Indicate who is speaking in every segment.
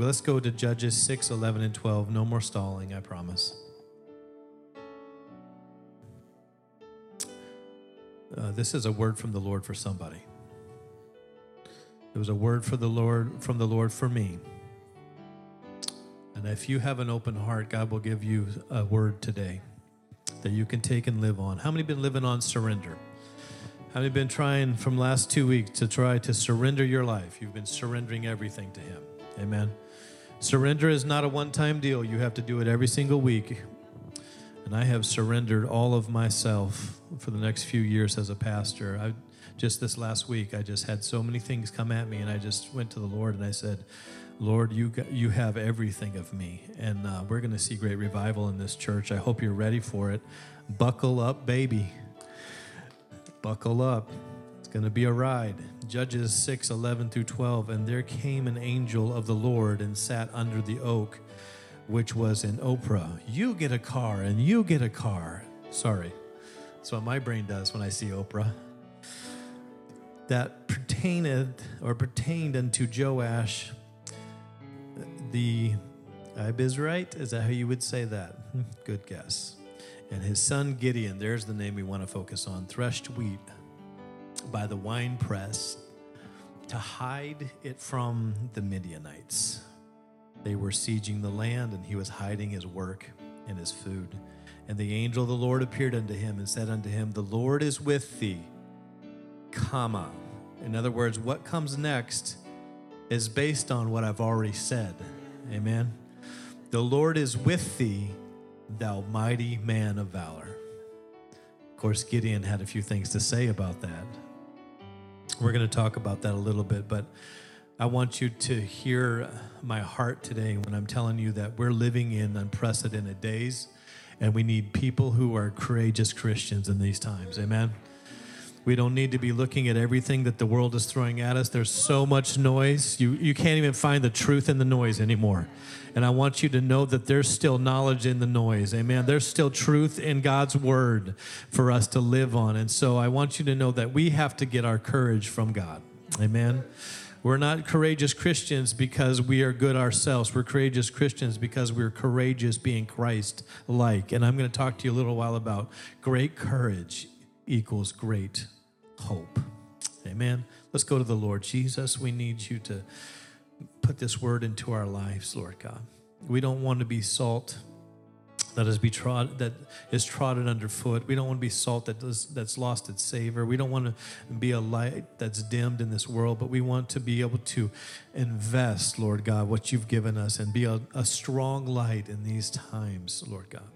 Speaker 1: Let's go to Judges 6, 11, and 12. No more stalling, I promise. Uh, this is a word from the Lord for somebody. It was a word for the Lord from the Lord for me. And if you have an open heart, God will give you a word today that you can take and live on. How many been living on surrender? How many been trying from last two weeks to try to surrender your life? You've been surrendering everything to Him. Amen. Surrender is not a one-time deal. You have to do it every single week. And I have surrendered all of myself for the next few years as a pastor. I just this last week, I just had so many things come at me, and I just went to the Lord and I said, Lord, you got, you have everything of me, and uh, we're going to see great revival in this church. I hope you're ready for it. Buckle up, baby. Buckle up. It's going to be a ride. Judges 6 11 through 12. And there came an angel of the Lord and sat under the oak, which was in Oprah. You get a car, and you get a car. Sorry. That's what my brain does when I see Oprah. That pertained or pertained unto Joash the Abizrite. Is that how you would say that? Good guess. And his son Gideon, there's the name we want to focus on, threshed wheat by the wine press to hide it from the Midianites. They were sieging the land, and he was hiding his work and his food. And the angel of the Lord appeared unto him and said unto him, The Lord is with thee, comma. In other words, what comes next is based on what I've already said. Amen. The Lord is with thee, thou mighty man of valor. Of course, Gideon had a few things to say about that. We're going to talk about that a little bit, but I want you to hear my heart today when I'm telling you that we're living in unprecedented days and we need people who are courageous Christians in these times. Amen. We don't need to be looking at everything that the world is throwing at us. There's so much noise. You, you can't even find the truth in the noise anymore. And I want you to know that there's still knowledge in the noise. Amen. There's still truth in God's word for us to live on. And so I want you to know that we have to get our courage from God. Amen. We're not courageous Christians because we are good ourselves. We're courageous Christians because we're courageous being Christ like. And I'm going to talk to you a little while about great courage equals great hope. Amen. Let's go to the Lord. Jesus, we need you to put this word into our lives, Lord God. We don't want to be salt that is be trod that is trodden underfoot. We don't want to be salt that does, that's lost its savor. We don't want to be a light that's dimmed in this world, but we want to be able to invest, Lord God, what you've given us and be a, a strong light in these times, Lord God.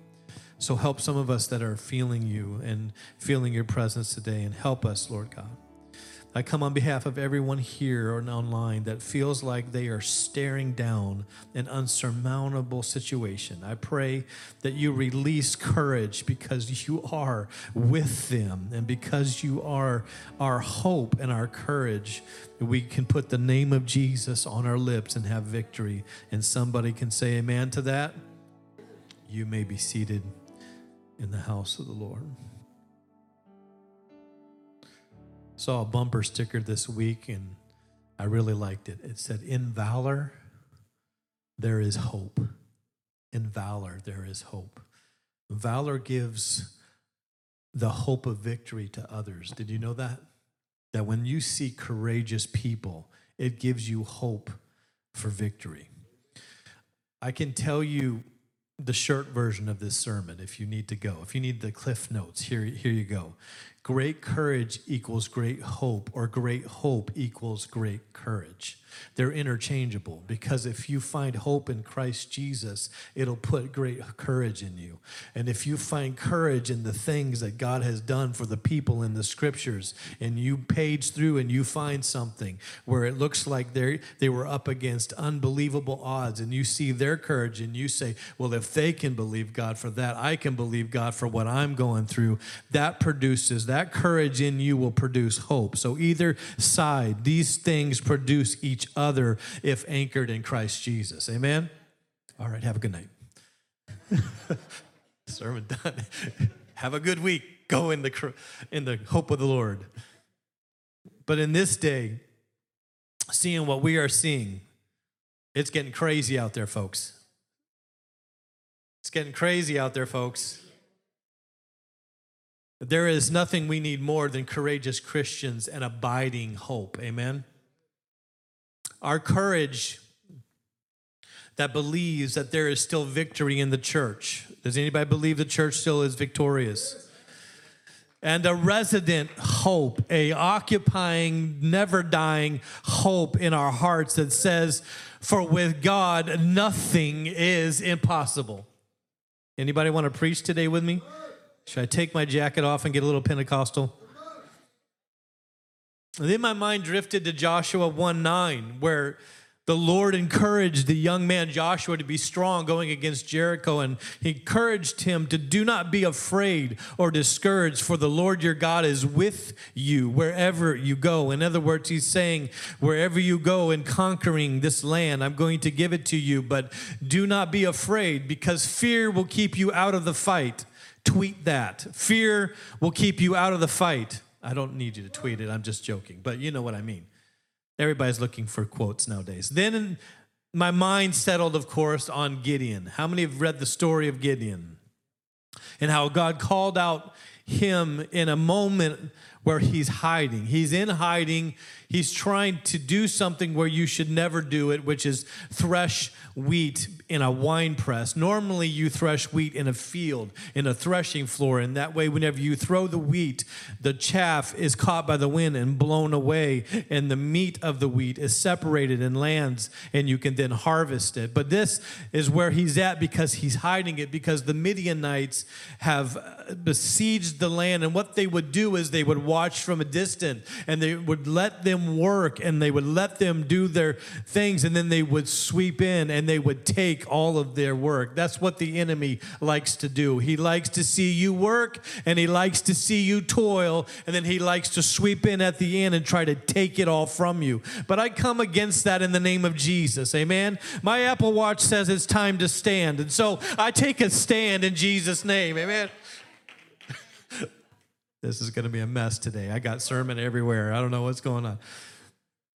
Speaker 1: So help some of us that are feeling you and feeling your presence today and help us, Lord God. I come on behalf of everyone here or online that feels like they are staring down an unsurmountable situation. I pray that you release courage because you are with them and because you are our hope and our courage. We can put the name of Jesus on our lips and have victory. And somebody can say amen to that. You may be seated in the house of the Lord. Saw a bumper sticker this week and I really liked it. It said, In valor, there is hope. In valor, there is hope. Valor gives the hope of victory to others. Did you know that? That when you see courageous people, it gives you hope for victory. I can tell you the short version of this sermon if you need to go. If you need the cliff notes, here, here you go. Great courage equals great hope, or great hope equals great courage. They're interchangeable because if you find hope in Christ Jesus, it'll put great courage in you. And if you find courage in the things that God has done for the people in the scriptures, and you page through and you find something where it looks like they they were up against unbelievable odds, and you see their courage, and you say, Well, if they can believe God for that, I can believe God for what I'm going through. That produces, that courage in you will produce hope. So either side, these things produce each each other if anchored in Christ Jesus. Amen? All right, have a good night. Sermon done. have a good week. Go in the, in the hope of the Lord. But in this day, seeing what we are seeing, It's getting crazy out there, folks. It's getting crazy out there, folks. There is nothing we need more than courageous Christians and abiding hope. Amen. Our courage that believes that there is still victory in the church. Does anybody believe the church still is victorious? And a resident hope, a occupying, never dying hope in our hearts that says, for with God nothing is impossible. Anybody want to preach today with me? Should I take my jacket off and get a little Pentecostal? And then my mind drifted to Joshua 1 9, where the Lord encouraged the young man Joshua to be strong going against Jericho, and he encouraged him to do not be afraid or discouraged, for the Lord your God is with you wherever you go. In other words, he's saying, wherever you go in conquering this land, I'm going to give it to you, but do not be afraid, because fear will keep you out of the fight. Tweet that. Fear will keep you out of the fight. I don't need you to tweet it, I'm just joking, but you know what I mean. Everybody's looking for quotes nowadays. Then my mind settled, of course, on Gideon. How many have read the story of Gideon? And how God called out him in a moment where he's hiding. He's in hiding. He's trying to do something where you should never do it, which is thresh wheat in a wine press. Normally, you thresh wheat in a field, in a threshing floor, and that way, whenever you throw the wheat, the chaff is caught by the wind and blown away, and the meat of the wheat is separated and lands, and you can then harvest it. But this is where he's at because he's hiding it, because the Midianites have uh, besieged the land, and what they would do is they would watch from a distance, and they would let them work, and they would let them do their things, and then they would sweep in and they would take all of their work. That's what the enemy likes to do. He likes to see you work, and he likes to see you toil, and then he likes to sweep in at the end and try to take it all from you. But I come against that in the name of Jesus. Amen. My Apple Watch says it's time to stand, and so I take a stand in Jesus' name. Amen. This is going to be a mess today. I got sermon everywhere. I don't know what's going on.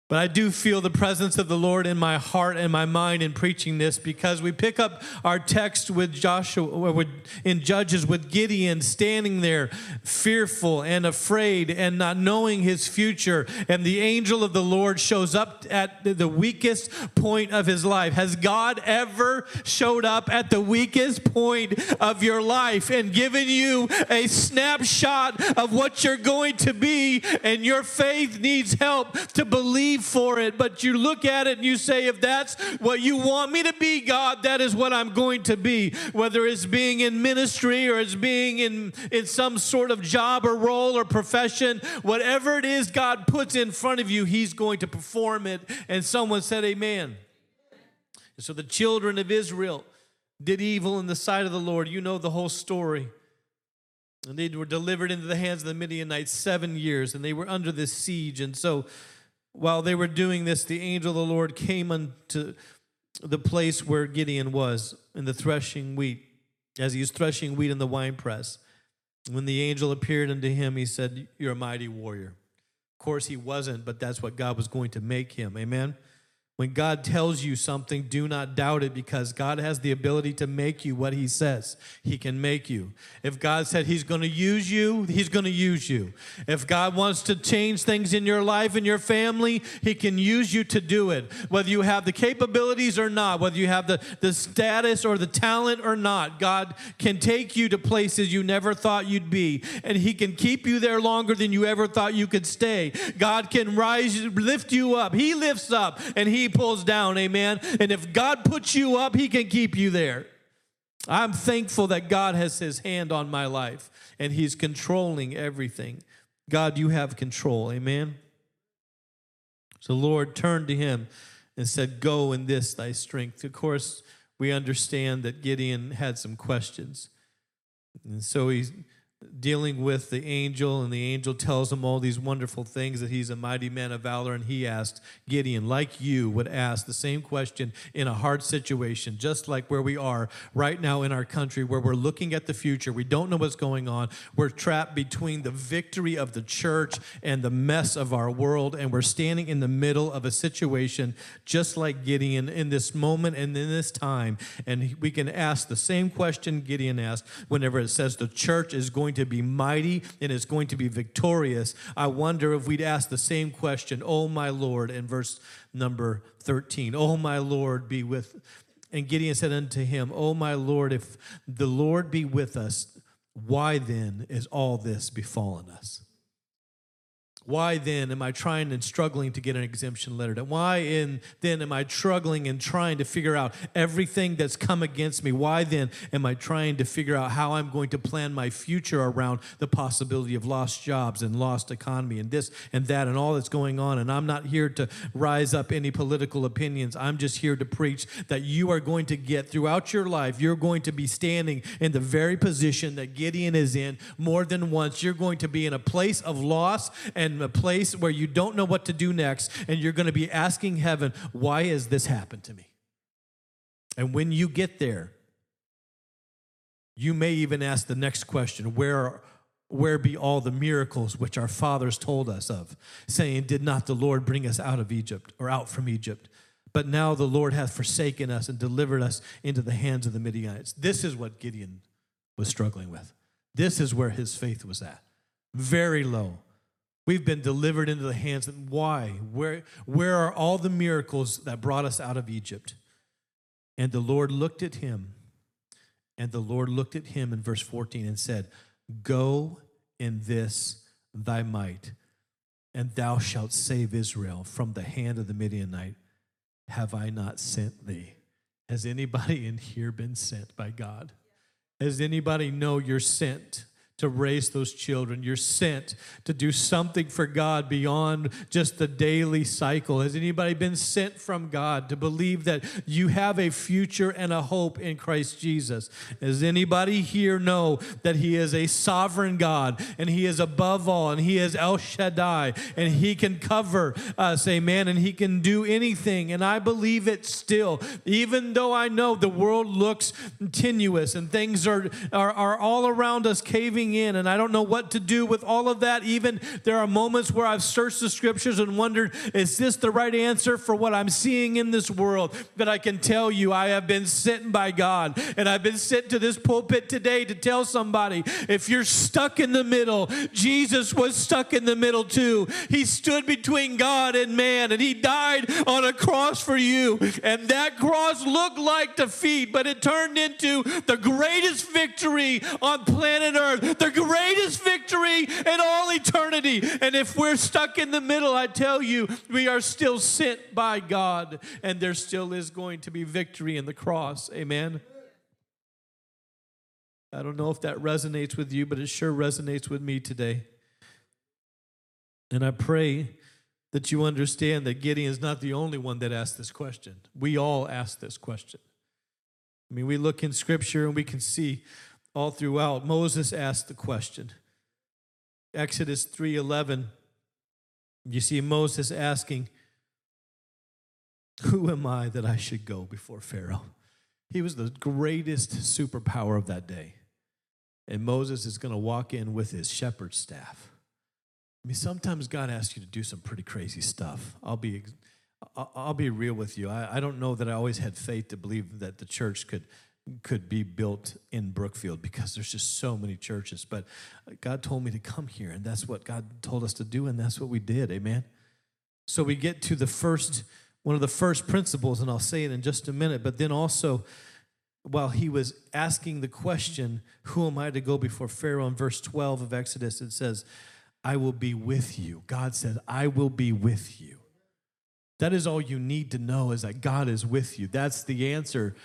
Speaker 1: But I do feel the presence of the Lord in my heart and my mind in preaching this because we pick up our text with Joshua uh, in Judges with Gideon standing there fearful and afraid and not knowing his future. And the angel of the Lord shows up at the weakest point of his life. Has God ever showed up at the weakest point of your life and given you a snapshot of what you're going to be? And your faith needs help to believe for it, but you look at it and you say, if that's what you want me to be, God, that is what I'm going to be. Whether it's being in ministry or it's being in, in some sort of job or role or profession, whatever it is God puts in front of you, He's going to perform it. And someone said, Amen. so the children of Israel did evil in the sight of the Lord. You know the whole story. And they were delivered into the hands of the Midianites seven years, and they were under this siege. And so while they were doing this, the angel of the Lord came unto the place where Gideon was in the threshing wheat, as he was threshing wheat in the winepress. When the angel appeared unto him, he said, You're a mighty warrior. Of course, he wasn't, but that's what God was going to make him. Amen. When God tells you something, do not doubt it because God has the ability to make you what He says He can make you. If God said He's going to use you, He's going to use you. If God wants to change things in your life and your family, He can use you to do it. Whether you have the capabilities or not, whether you have the, the status or the talent or not, God can take you to places you never thought you'd be. And He can keep you there longer than you ever thought you could stay. God can rise, lift you up. He lifts up and He pulls down, amen. And if God puts you up, He can keep you there. I'm thankful that God has His hand on my life and He's controlling everything. God, you have control, amen. So, Lord turned to him and said, Go in this thy strength. Of course, we understand that Gideon had some questions. And so he dealing with the angel, and the angel tells him all these wonderful things that he's a mighty man of valor. And he asked Gideon, like you would ask the same question in a hard situation, just like where we are right now in our country, where we're looking at the future. We don't know what's going on. We're trapped between the victory of the church and the mess of our world. And we're standing in the middle of a situation just like Gideon in this moment and in this time. And we can ask the same question Gideon asked whenever it says the church is going to be mighty and is going to be victorious. I wonder if we'd ask the same question, Oh, my Lord, in verse number 13. Oh, my Lord, be with. And Gideon said unto him, Oh, my Lord, if the Lord be with us, why then is all this befallen us? Why then am I trying and struggling to get an exemption letter? Why in, then am I struggling and trying to figure out everything that's come against me? Why then am I trying to figure out how I'm going to plan my future around the possibility of lost jobs and lost economy and this and that and all that's going on? And I'm not here to rise up any political opinions. I'm just here to preach that you are going to get throughout your life, you're going to be standing in the very position that Gideon is in more than once. You're going to be in a place of loss and a place where you don't know what to do next, and you're going to be asking heaven, Why has this happened to me? And when you get there, you may even ask the next question Where, where be all the miracles which our fathers told us of, saying, Did not the Lord bring us out of Egypt or out from Egypt? But now the Lord hath forsaken us and delivered us into the hands of the Midianites. This is what Gideon was struggling with. This is where his faith was at. Very low. We've been delivered into the hands. Of, why? Where, where are all the miracles that brought us out of Egypt? And the Lord looked at him, and the Lord looked at him in verse 14 and said, Go in this thy might, and thou shalt save Israel from the hand of the Midianite. Have I not sent thee? Has anybody in here been sent by God? Has anybody know you're sent? To raise those children. You're sent to do something for God beyond just the daily cycle. Has anybody been sent from God to believe that you have a future and a hope in Christ Jesus? Does anybody here know that He is a sovereign God and He is above all and He is El Shaddai and He can cover us, amen, and He can do anything. And I believe it still, even though I know the world looks tenuous and things are, are, are all around us caving in, and I don't know what to do with all of that. Even there are moments where I've searched the scriptures and wondered, is this the right answer for what I'm seeing in this world? But I can tell you, I have been sent by God, and I've been sent to this pulpit today to tell somebody if you're stuck in the middle, Jesus was stuck in the middle too. He stood between God and man, and He died on a cross for you. And that cross looked like defeat, but it turned into the greatest victory on planet Earth the greatest victory in all eternity. And if we're stuck in the middle, I tell you, we are still sent by God, and there still is going to be victory in the cross. Amen. I don't know if that resonates with you, but it sure resonates with me today. And I pray that you understand that Gideon is not the only one that asked this question. We all ask this question. I mean, we look in scripture and we can see all throughout. Moses asked the question. Exodus 3:11 you see Moses asking who am I that I should go before Pharaoh? He was the greatest superpower of that day. And Moses is going to walk in with his shepherd's staff. I mean, sometimes God asks you to do some pretty crazy stuff. I'll be, I'll be real with you. I, I don't know that I always had faith to believe that the church could could be built in Brookfield because there's just so many churches. But God told me to come here, and that's what God told us to do, and that's what we did. Amen. So we get to the first one of the first principles, and I'll say it in just a minute. But then also, while he was asking the question, "Who am I to go before Pharaoh?" in verse 12 of Exodus, it says, "I will be with you." God said, "I will be with you." That is all you need to know is that God is with you. That's the answer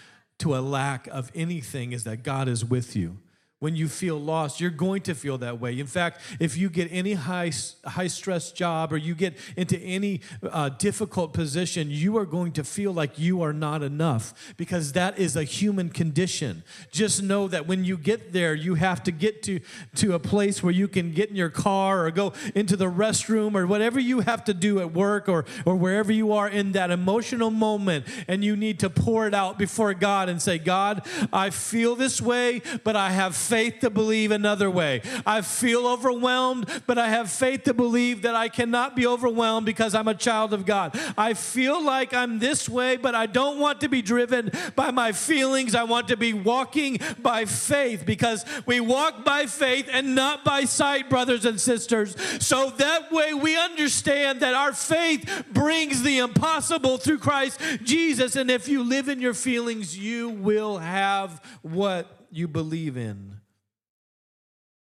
Speaker 1: to a lack of anything is that God is with you. When you feel lost. You're going to feel that way. In fact, if you get any high high stress job or you get into any uh, difficult position, you are going to feel like you are not enough because that is a human condition. Just know that when you get there, you have to get to to a place where you can get in your car or go into the restroom or whatever you have to do at work or or wherever you are in that emotional moment, and you need to pour it out before God and say, God, I feel this way, but I have faith to believe another way. I feel overwhelmed, but I have faith to believe that I cannot be overwhelmed because I'm a child of God. I feel like I'm this way, but I don't want to be driven by my feelings. I want to be walking by faith because we walk by faith and not by sight, brothers and sisters. So that way we understand that our faith brings the impossible through Christ Jesus. And if you live in your feelings, you will have what you believe in.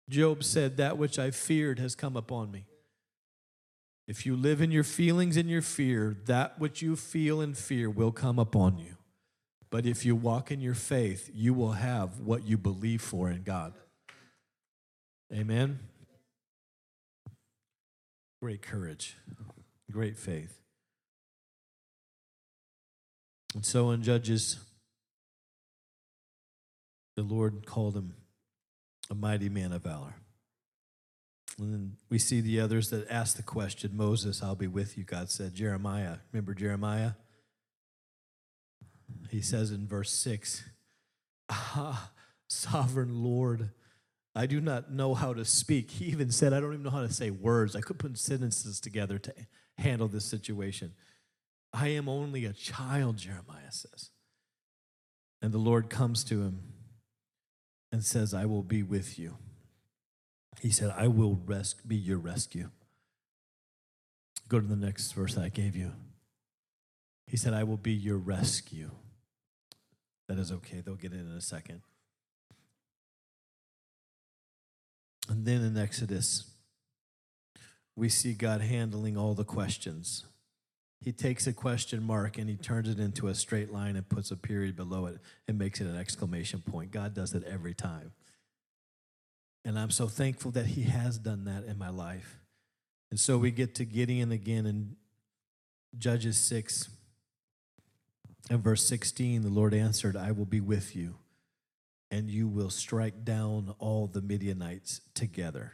Speaker 1: Job said, That which I feared has come upon me. If you live in your feelings and your fear, that which you feel and fear will come upon you. But if you walk in your faith, you will have what you believe for in God. Amen. Great courage, great faith. And so in Judges, the Lord called him a mighty man of valor. And then we see the others that ask the question Moses, I'll be with you, God said. Jeremiah, remember Jeremiah? He says in verse 6, Ah, sovereign Lord, I do not know how to speak. He even said, I don't even know how to say words. I could put sentences together to handle this situation. I am only a child, Jeremiah says. And the Lord comes to him and says, I will be with you. He said, I will res- be your rescue. Go to the next verse I gave you. He said, I will be your rescue. That is okay. They'll get it in a second. And then in Exodus, we see God handling all the questions. He takes a question mark and he turns it into a straight line and puts a period below it and makes it an exclamation point. God does it every time. And I'm so thankful that he has done that in my life. And so we get to Gideon again in Judges 6 and verse 16. The Lord answered, I will be with you, and you will strike down all the Midianites together.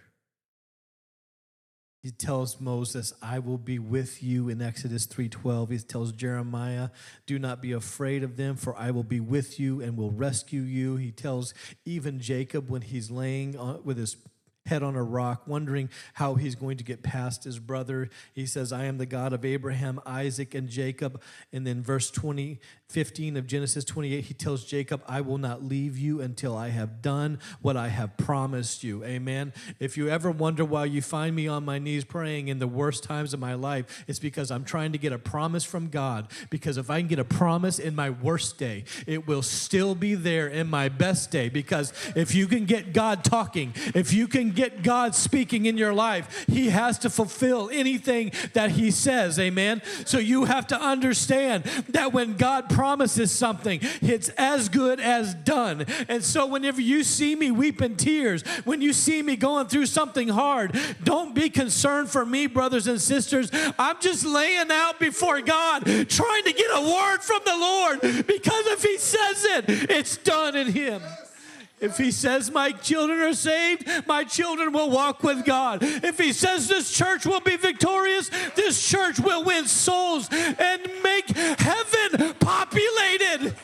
Speaker 1: He tells Moses, I will be with you in Exodus 3:12. He tells Jeremiah, do not be afraid of them for I will be with you and will rescue you. He tells even Jacob when he's laying with his head on a rock, wondering how he's going to get past his brother. He says, I am the God of Abraham, Isaac, and Jacob. And then verse 20, 15 of Genesis 28, he tells Jacob, I will not leave you until I have done what I have promised you. Amen. If you ever wonder why you find me on my knees praying in the worst times of my life, it's because I'm trying to get a promise from God. Because if I can get a promise in my worst day, it will still be there in my best day. Because if you can get God talking, if you can get God speaking in your life, He has to fulfill anything that He says. Amen. So you have to understand that when God promises something, it's as good as done. And so whenever you see me weeping tears, when you see me going through something hard, don't be concerned for me, brothers and sisters. I'm just laying out before God, trying to get a word from the Lord because if He says it, it's done in Him. If he says my children are saved, my children will walk with God. If he says this church will be victorious, this church will win souls and make heaven populated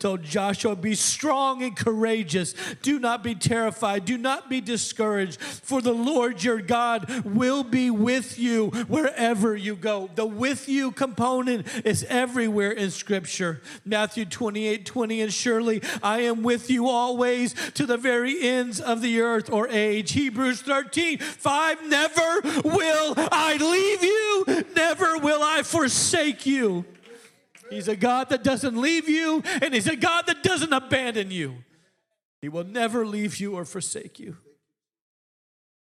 Speaker 1: told Joshua, Be strong and courageous. Do not be terrified. Do not be discouraged, for the Lord your God will be with you wherever you go. The with you component is everywhere in Scripture. Matthew 28 20, and surely I am with you always to the very ends of the earth or age. Hebrews 13 5, never will I leave you, never will I forsake you. He's a God that doesn't leave you, and He's a God that doesn't abandon you. He will never leave you or forsake you.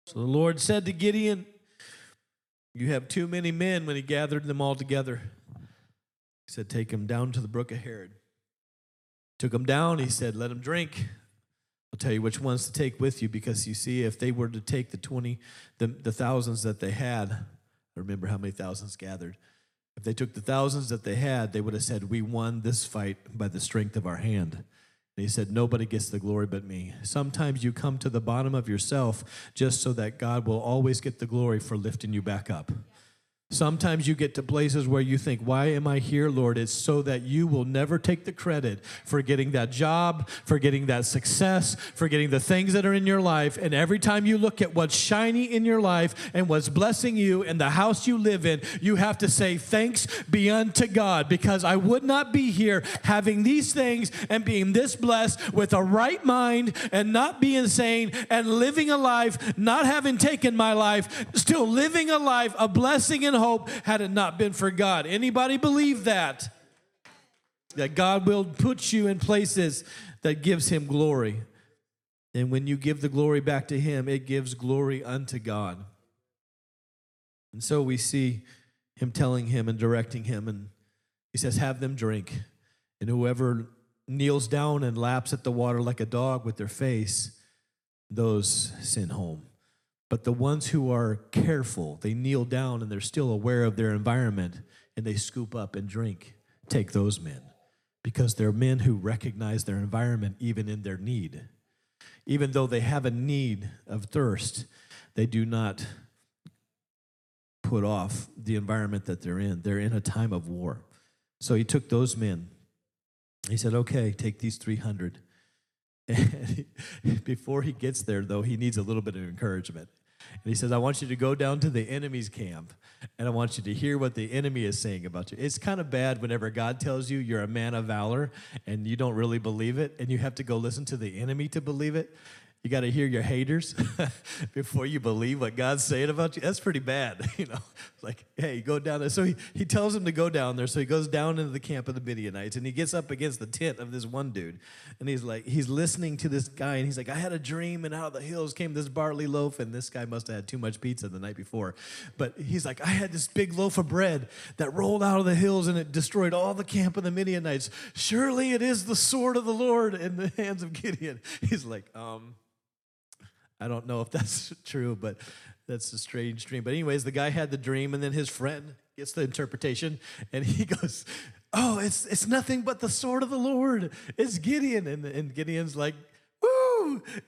Speaker 1: So the Lord said to Gideon, You have too many men when He gathered them all together. He said, Take them down to the brook of Harod. Took them down. He said, Let them drink. I'll tell you which ones to take with you because you see, if they were to take the 20, the, the thousands that they had, I remember how many thousands gathered. If they took the thousands that they had, they would have said, We won this fight by the strength of our hand. And he said, Nobody gets the glory but me. Sometimes you come to the bottom of yourself just so that God will always get the glory for lifting you back up. Sometimes you get to places where you think, Why am I here, Lord? It's so that you will never take the credit for getting that job, for getting that success, for getting the things that are in your life. And every time you look at what's shiny in your life and what's blessing you and the house you live in, you have to say, Thanks be unto God, because I would not be here having these things and being this blessed with a right mind and not being sane and living a life, not having taken my life, still living a life, a blessing and hope had it not been for God. Anybody believe that? That God will put you in places that gives him glory. And when you give the glory back to him, it gives glory unto God. And so we see him telling him and directing him and he says have them drink. And whoever kneels down and laps at the water like a dog with their face, those send home. But the ones who are careful, they kneel down and they're still aware of their environment and they scoop up and drink. Take those men because they're men who recognize their environment even in their need. Even though they have a need of thirst, they do not put off the environment that they're in. They're in a time of war. So he took those men. He said, Okay, take these 300. And before he gets there, though, he needs a little bit of encouragement. And he says, I want you to go down to the enemy's camp and I want you to hear what the enemy is saying about you. It's kind of bad whenever God tells you you're a man of valor and you don't really believe it and you have to go listen to the enemy to believe it. You got to hear your haters before you believe what God's saying about you. That's pretty bad, you know. Like, hey, go down there. So he, he tells him to go down there. So he goes down into the camp of the Midianites and he gets up against the tent of this one dude. And he's like, he's listening to this guy and he's like, I had a dream and out of the hills came this barley loaf. And this guy must have had too much pizza the night before. But he's like, I had this big loaf of bread that rolled out of the hills and it destroyed all the camp of the Midianites. Surely it is the sword of the Lord in the hands of Gideon. He's like, um, I don't know if that's true, but that's a strange dream. But, anyways, the guy had the dream, and then his friend gets the interpretation, and he goes, Oh, it's, it's nothing but the sword of the Lord. It's Gideon. And, and Gideon's like,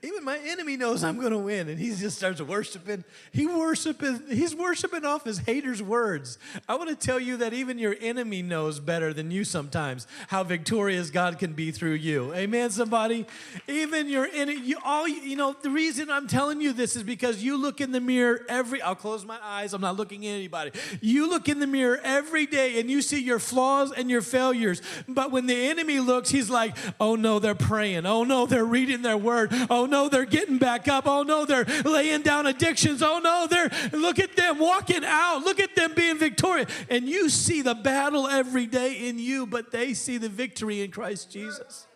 Speaker 1: Even my enemy knows I'm going to win. And he just starts worshiping. He worshiping, he's worshiping off his haters' words. I want to tell you that even your enemy knows better than you sometimes how victorious God can be through you. Amen, somebody? Even your enemy, you, all, you know, the reason I'm telling you this is because you look in the mirror every, I'll close my eyes, I'm not looking at anybody. You look in the mirror every day and you see your flaws and your failures. But when the enemy looks, he's like, oh no, they're praying. Oh no, they're reading their word. Oh no, they're getting back up. Oh no, they're laying down addictions. Oh no, they're look at them walking out. Look at them being victorious. And you see the battle every day in you, but they see the victory in Christ Jesus.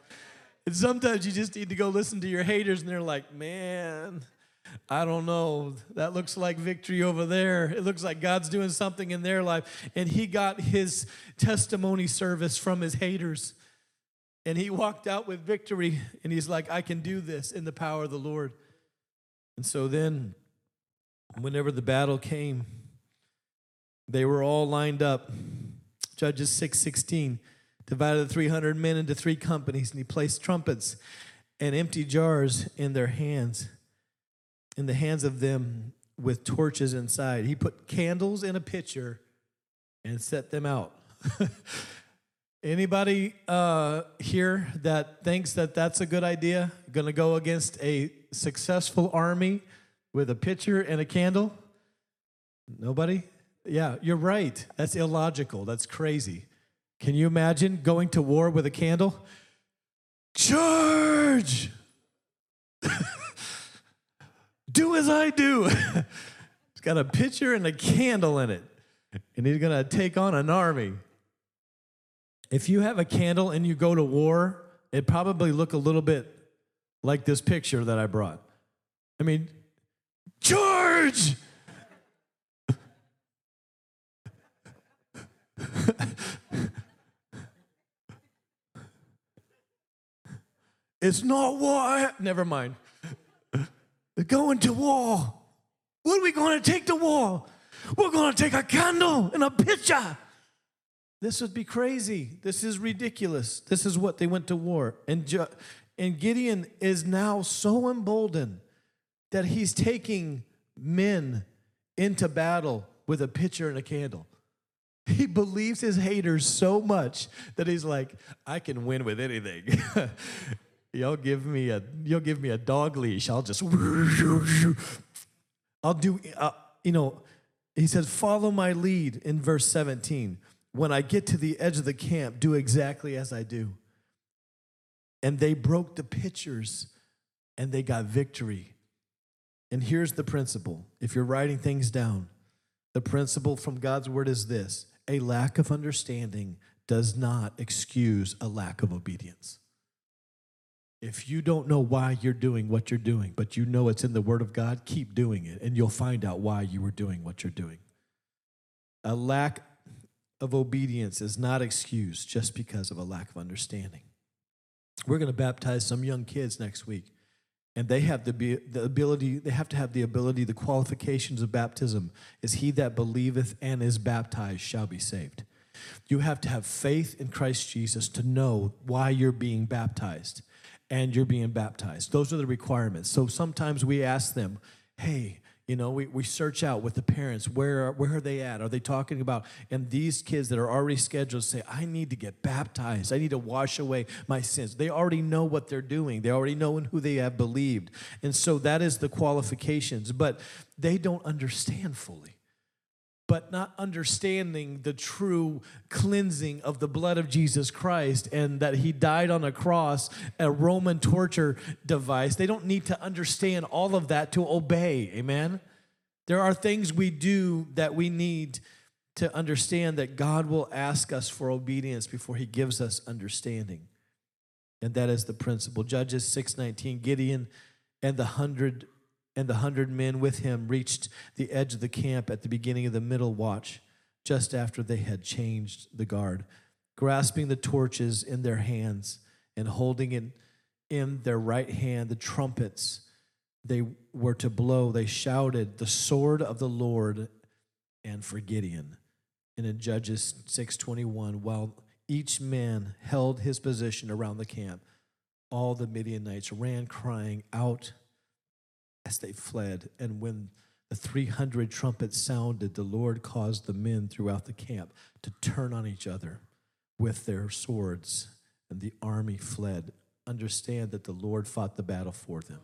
Speaker 1: And sometimes you just need to go listen to your haters, and they're like, man, I don't know. That looks like victory over there. It looks like God's doing something in their life. And he got his testimony service from his haters. And he walked out with victory, and he's like, I can do this in the power of the Lord. And so then, whenever the battle came, they were all lined up. Judges 6 16 divided the 300 men into three companies, and he placed trumpets and empty jars in their hands, in the hands of them with torches inside. He put candles in a pitcher and set them out. Anybody uh, here that thinks that that's a good idea? Going to go against a successful army with a pitcher and a candle? Nobody? Yeah, you're right. That's illogical. That's crazy. Can you imagine going to war with a candle? Charge! do as I do. it's got a pitcher and a candle in it, and he's going to take on an army. If you have a candle and you go to war, it probably look a little bit like this picture that I brought. I mean, George! It's not war. Never mind. They're going to war. What are we going to take to war? We're going to take a candle and a pitcher. This would be crazy. This is ridiculous. This is what they went to war. And, jo- and Gideon is now so emboldened that he's taking men into battle with a pitcher and a candle. He believes his haters so much that he's like, I can win with anything. y'all give me a you'll give me a dog leash. I'll just I'll do uh, you know, he says, follow my lead in verse 17. When I get to the edge of the camp, do exactly as I do. And they broke the pitchers and they got victory. And here's the principle if you're writing things down, the principle from God's word is this a lack of understanding does not excuse a lack of obedience. If you don't know why you're doing what you're doing, but you know it's in the Word of God, keep doing it, and you'll find out why you were doing what you're doing. A lack of obedience is not excused just because of a lack of understanding. We're going to baptize some young kids next week, and they have the, the ability, they have to have the ability, the qualifications of baptism is he that believeth and is baptized shall be saved. You have to have faith in Christ Jesus to know why you're being baptized and you're being baptized. Those are the requirements. So sometimes we ask them, hey, you know, we, we search out with the parents, where, where are they at? Are they talking about? And these kids that are already scheduled say, I need to get baptized. I need to wash away my sins. They already know what they're doing, they already know in who they have believed. And so that is the qualifications, but they don't understand fully but not understanding the true cleansing of the blood of Jesus Christ and that he died on a cross, a Roman torture device. They don't need to understand all of that to obey. Amen. There are things we do that we need to understand that God will ask us for obedience before he gives us understanding. And that is the principle. Judges 6:19 Gideon and the 100 and the hundred men with him reached the edge of the camp at the beginning of the middle watch, just after they had changed the guard. Grasping the torches in their hands and holding in, in their right hand the trumpets they were to blow, they shouted, The sword of the Lord and for Gideon. And in Judges 6:21, while each man held his position around the camp, all the Midianites ran crying out as they fled. And when the 300 trumpets sounded, the Lord caused the men throughout the camp to turn on each other with their swords, and the army fled. Understand that the Lord fought the battle for them.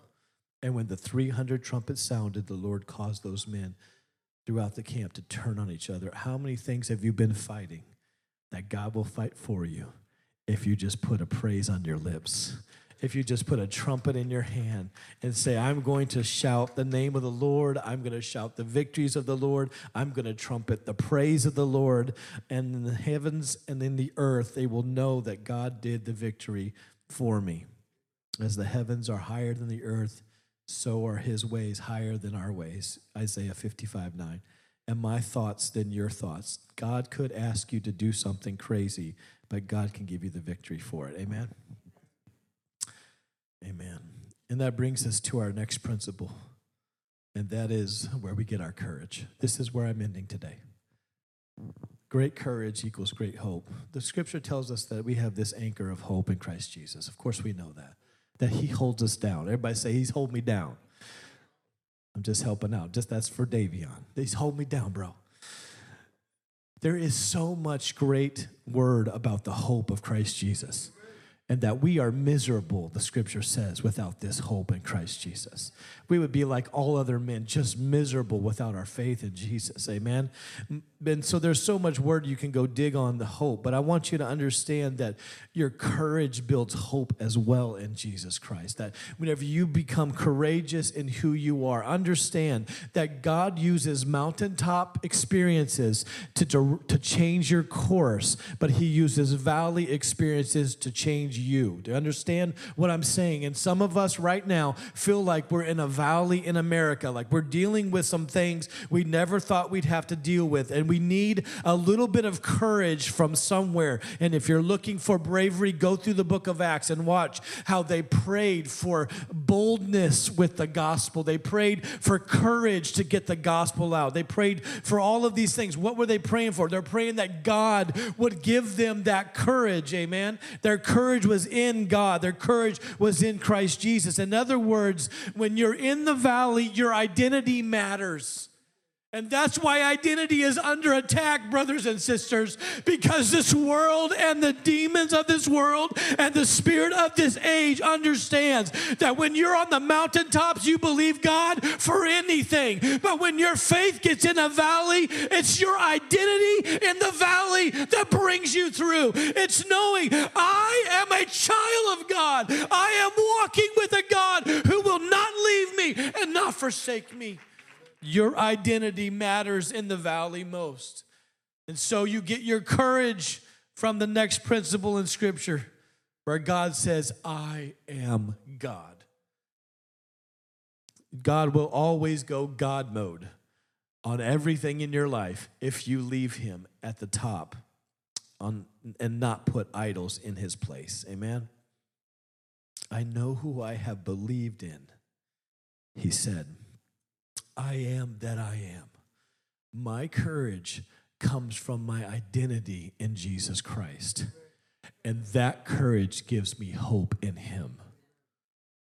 Speaker 1: And when the 300 trumpets sounded, the Lord caused those men throughout the camp to turn on each other. How many things have you been fighting that God will fight for you if you just put a praise on your lips? If you just put a trumpet in your hand and say, I'm going to shout the name of the Lord, I'm going to shout the victories of the Lord, I'm going to trumpet the praise of the Lord, and in the heavens and in the earth, they will know that God did the victory for me. As the heavens are higher than the earth, so are his ways higher than our ways. Isaiah 55 9. And my thoughts than your thoughts. God could ask you to do something crazy, but God can give you the victory for it. Amen. Amen. And that brings us to our next principle, and that is where we get our courage. This is where I'm ending today. Great courage equals great hope. The scripture tells us that we have this anchor of hope in Christ Jesus. Of course, we know that, that He holds us down. Everybody say, He's hold me down. I'm just helping out. Just that's for Davion. He's hold me down, bro. There is so much great word about the hope of Christ Jesus and that we are miserable, the scripture says, without this hope in Christ Jesus. We would be like all other men, just miserable without our faith in Jesus. Amen. And so there's so much word you can go dig on the hope, but I want you to understand that your courage builds hope as well in Jesus Christ. That whenever you become courageous in who you are, understand that God uses mountaintop experiences to, to, change your course, but He uses valley experiences to change you. You understand what I'm saying? And some of us right now feel like we're in a valley in America, like we're dealing with some things we never thought we'd have to deal with. And we need a little bit of courage from somewhere. And if you're looking for bravery, go through the book of Acts and watch how they prayed for boldness with the gospel. They prayed for courage to get the gospel out. They prayed for all of these things. What were they praying for? They're praying that God would give them that courage. Amen. Their courage was in God, their courage was in Christ Jesus. In other words, when you're in the valley, your identity matters. And that's why identity is under attack, brothers and sisters, because this world and the demons of this world and the spirit of this age understands that when you're on the mountaintops, you believe God for anything. But when your faith gets in a valley, it's your identity in the valley that brings you through. It's knowing I am a child of God, I am walking with a God who will not leave me and not forsake me. Your identity matters in the valley most. And so you get your courage from the next principle in Scripture where God says, I am God. God will always go God mode on everything in your life if you leave Him at the top on, and not put idols in His place. Amen. I know who I have believed in, He said. I am that I am. My courage comes from my identity in Jesus Christ. And that courage gives me hope in Him.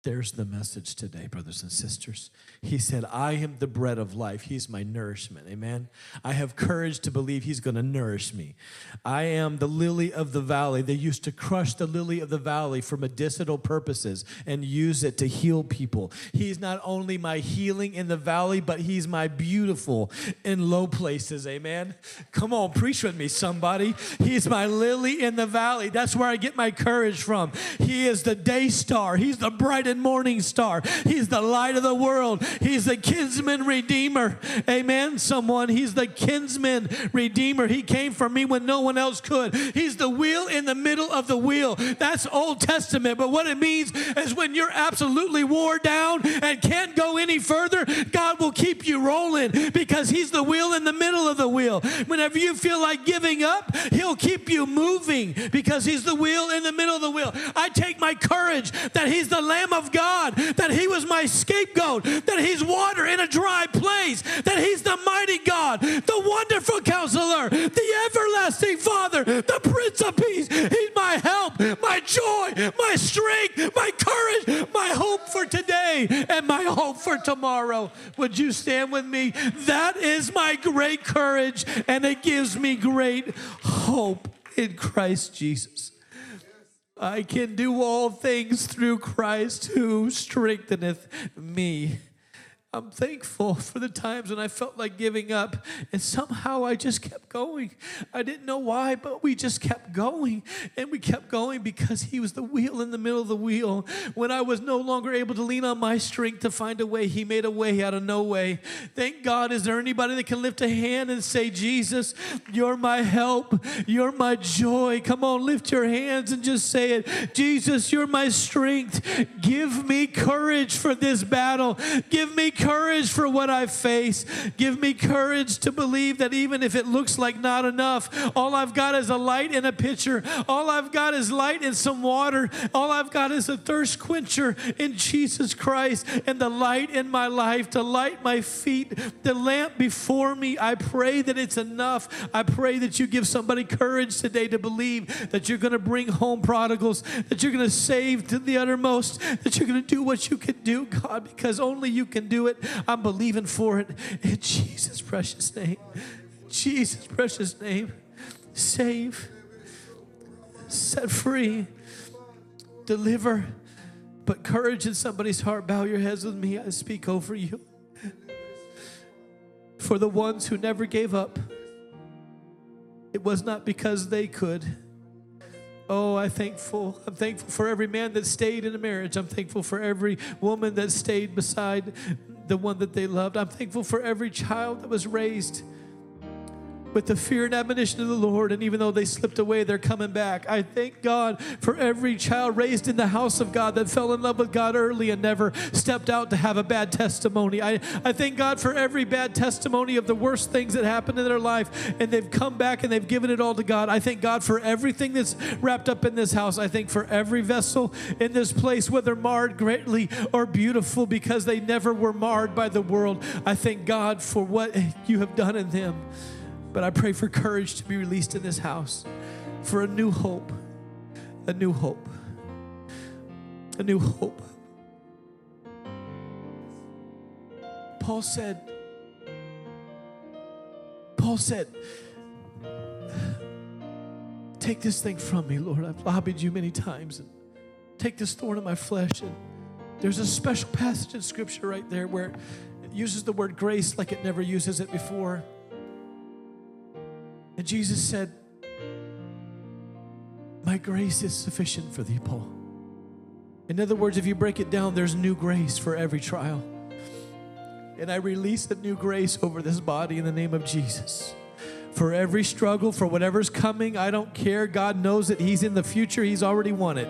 Speaker 1: There's the message today, brothers and sisters. He said, I am the bread of life. He's my nourishment. Amen. I have courage to believe He's going to nourish me. I am the lily of the valley. They used to crush the lily of the valley for medicinal purposes and use it to heal people. He's not only my healing in the valley, but He's my beautiful in low places. Amen. Come on, preach with me, somebody. He's my lily in the valley. That's where I get my courage from. He is the day star, He's the bright and morning star. He's the light of the world. He's the kinsman redeemer. Amen. Someone, he's the kinsman redeemer. He came for me when no one else could. He's the wheel in the middle of the wheel. That's Old Testament. But what it means is when you're absolutely wore down and can't go any further, God will keep you rolling because he's the wheel in the middle of the wheel. Whenever you feel like giving up, he'll keep you moving because he's the wheel in the middle of the wheel. I take my courage that he's the Lamb of God, that He was my scapegoat, that He's water in a dry place, that He's the mighty God, the wonderful counselor, the everlasting Father, the Prince of Peace. He's my help, my joy, my strength, my courage, my hope for today, and my hope for tomorrow. Would you stand with me? That is my great courage, and it gives me great hope in Christ Jesus. I can do all things through Christ who strengtheneth me. I'm thankful for the times when I felt like giving up, and somehow I just kept going. I didn't know why, but we just kept going, and we kept going because He was the wheel in the middle of the wheel. When I was no longer able to lean on my strength to find a way, He made a way out of no way. Thank God. Is there anybody that can lift a hand and say, Jesus, you're my help, you're my joy? Come on, lift your hands and just say it. Jesus, you're my strength. Give me courage for this battle. Give me courage for what I face. Give me courage to believe that even if it looks like not enough, all I've got is a light in a pitcher. All I've got is light and some water. All I've got is a thirst quencher in Jesus Christ and the light in my life to light my feet, the lamp before me. I pray that it's enough. I pray that you give somebody courage today to believe that you're going to bring home prodigals, that you're going to save to the uttermost, that you're going to do what you can do, God, because only you can do it it. I'm believing for it in Jesus' precious name. Jesus' precious name. Save, set free, deliver. Put courage in somebody's heart. Bow your heads with me. I speak over you. For the ones who never gave up, it was not because they could. Oh, I'm thankful. I'm thankful for every man that stayed in a marriage. I'm thankful for every woman that stayed beside the one that they loved. I'm thankful for every child that was raised with the fear and admonition of the Lord. And even though they slipped away, they're coming back. I thank God for every child raised in the house of God that fell in love with God early and never stepped out to have a bad testimony. I, I thank God for every bad testimony of the worst things that happened in their life and they've come back and they've given it all to God. I thank God for everything that's wrapped up in this house. I thank for every vessel in this place, whether marred greatly or beautiful, because they never were marred by the world. I thank God for what you have done in them. But I pray for courage to be released in this house, for a new hope, a new hope, a new hope. Paul said, Paul said, Take this thing from me, Lord. I've lobbied you many times. And take this thorn in my flesh. And there's a special passage in Scripture right there where it uses the word grace like it never uses it before. And Jesus said, My grace is sufficient for thee, Paul. In other words, if you break it down, there's new grace for every trial. And I release the new grace over this body in the name of Jesus. For every struggle, for whatever's coming, I don't care. God knows that He's in the future, He's already won it.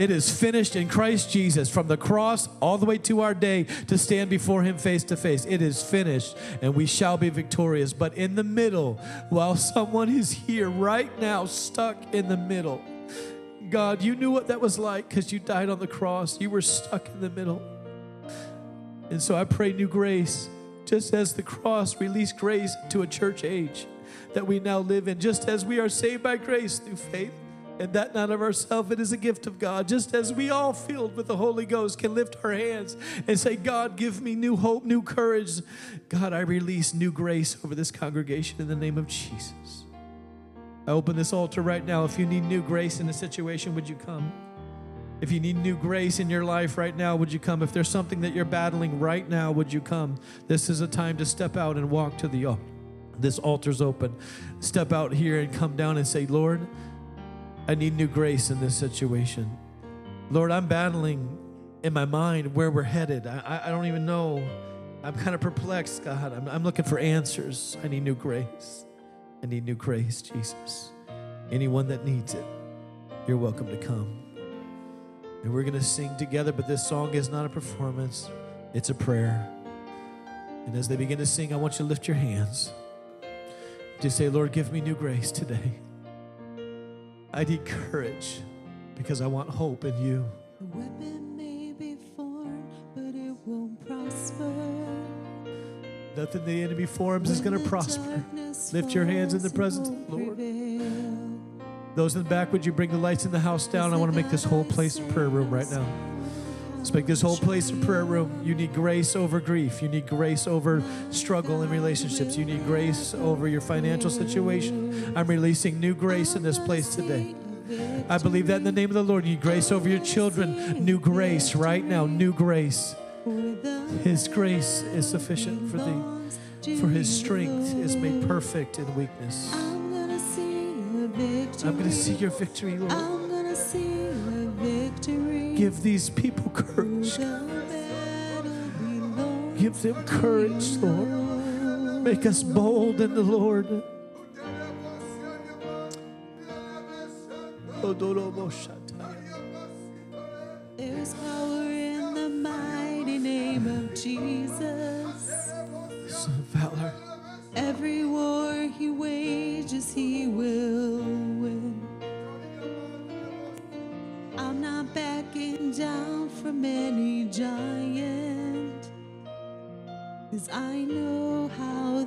Speaker 1: It is finished in Christ Jesus from the cross all the way to our day to stand before Him face to face. It is finished and we shall be victorious. But in the middle, while someone is here right now, stuck in the middle, God, you knew what that was like because you died on the cross. You were stuck in the middle. And so I pray new grace, just as the cross released grace to a church age that we now live in, just as we are saved by grace through faith and that not of ourselves, it is a gift of God. Just as we all filled with the Holy Ghost can lift our hands and say, God, give me new hope, new courage. God, I release new grace over this congregation in the name of Jesus. I open this altar right now. If you need new grace in a situation, would you come? If you need new grace in your life right now, would you come? If there's something that you're battling right now, would you come? This is a time to step out and walk to the altar. This altar's open. Step out here and come down and say, Lord, I need new grace in this situation. Lord, I'm battling in my mind where we're headed. I, I don't even know. I'm kind of perplexed, God. I'm, I'm looking for answers. I need new grace. I need new grace, Jesus. Anyone that needs it, you're welcome to come. And we're going to sing together, but this song is not a performance, it's a prayer. And as they begin to sing, I want you to lift your hands. Just say, Lord, give me new grace today. I need courage because I want hope in you.
Speaker 2: The weapon may be formed, but it won't prosper.
Speaker 1: Nothing the enemy forms is going to prosper. Lift your hands in the presence of the Lord. Those in the back, would you bring the lights in the house down? I want to make this whole place a prayer room right now. Let's make this whole place a prayer room. You need grace over grief. You need grace over struggle in relationships. You need grace over your financial situation. I'm releasing new grace in this place today. I believe that in the name of the Lord. You need grace over your children. New grace right now. New grace. His grace is sufficient for thee, for his strength is made perfect in weakness.
Speaker 2: I'm
Speaker 1: going to see your victory, Lord.
Speaker 2: I'm gonna see a victory.
Speaker 1: Give these people courage. Give them courage, Lord. Make us bold in the Lord.
Speaker 2: There's power in the mighty name of Jesus. Cause I know how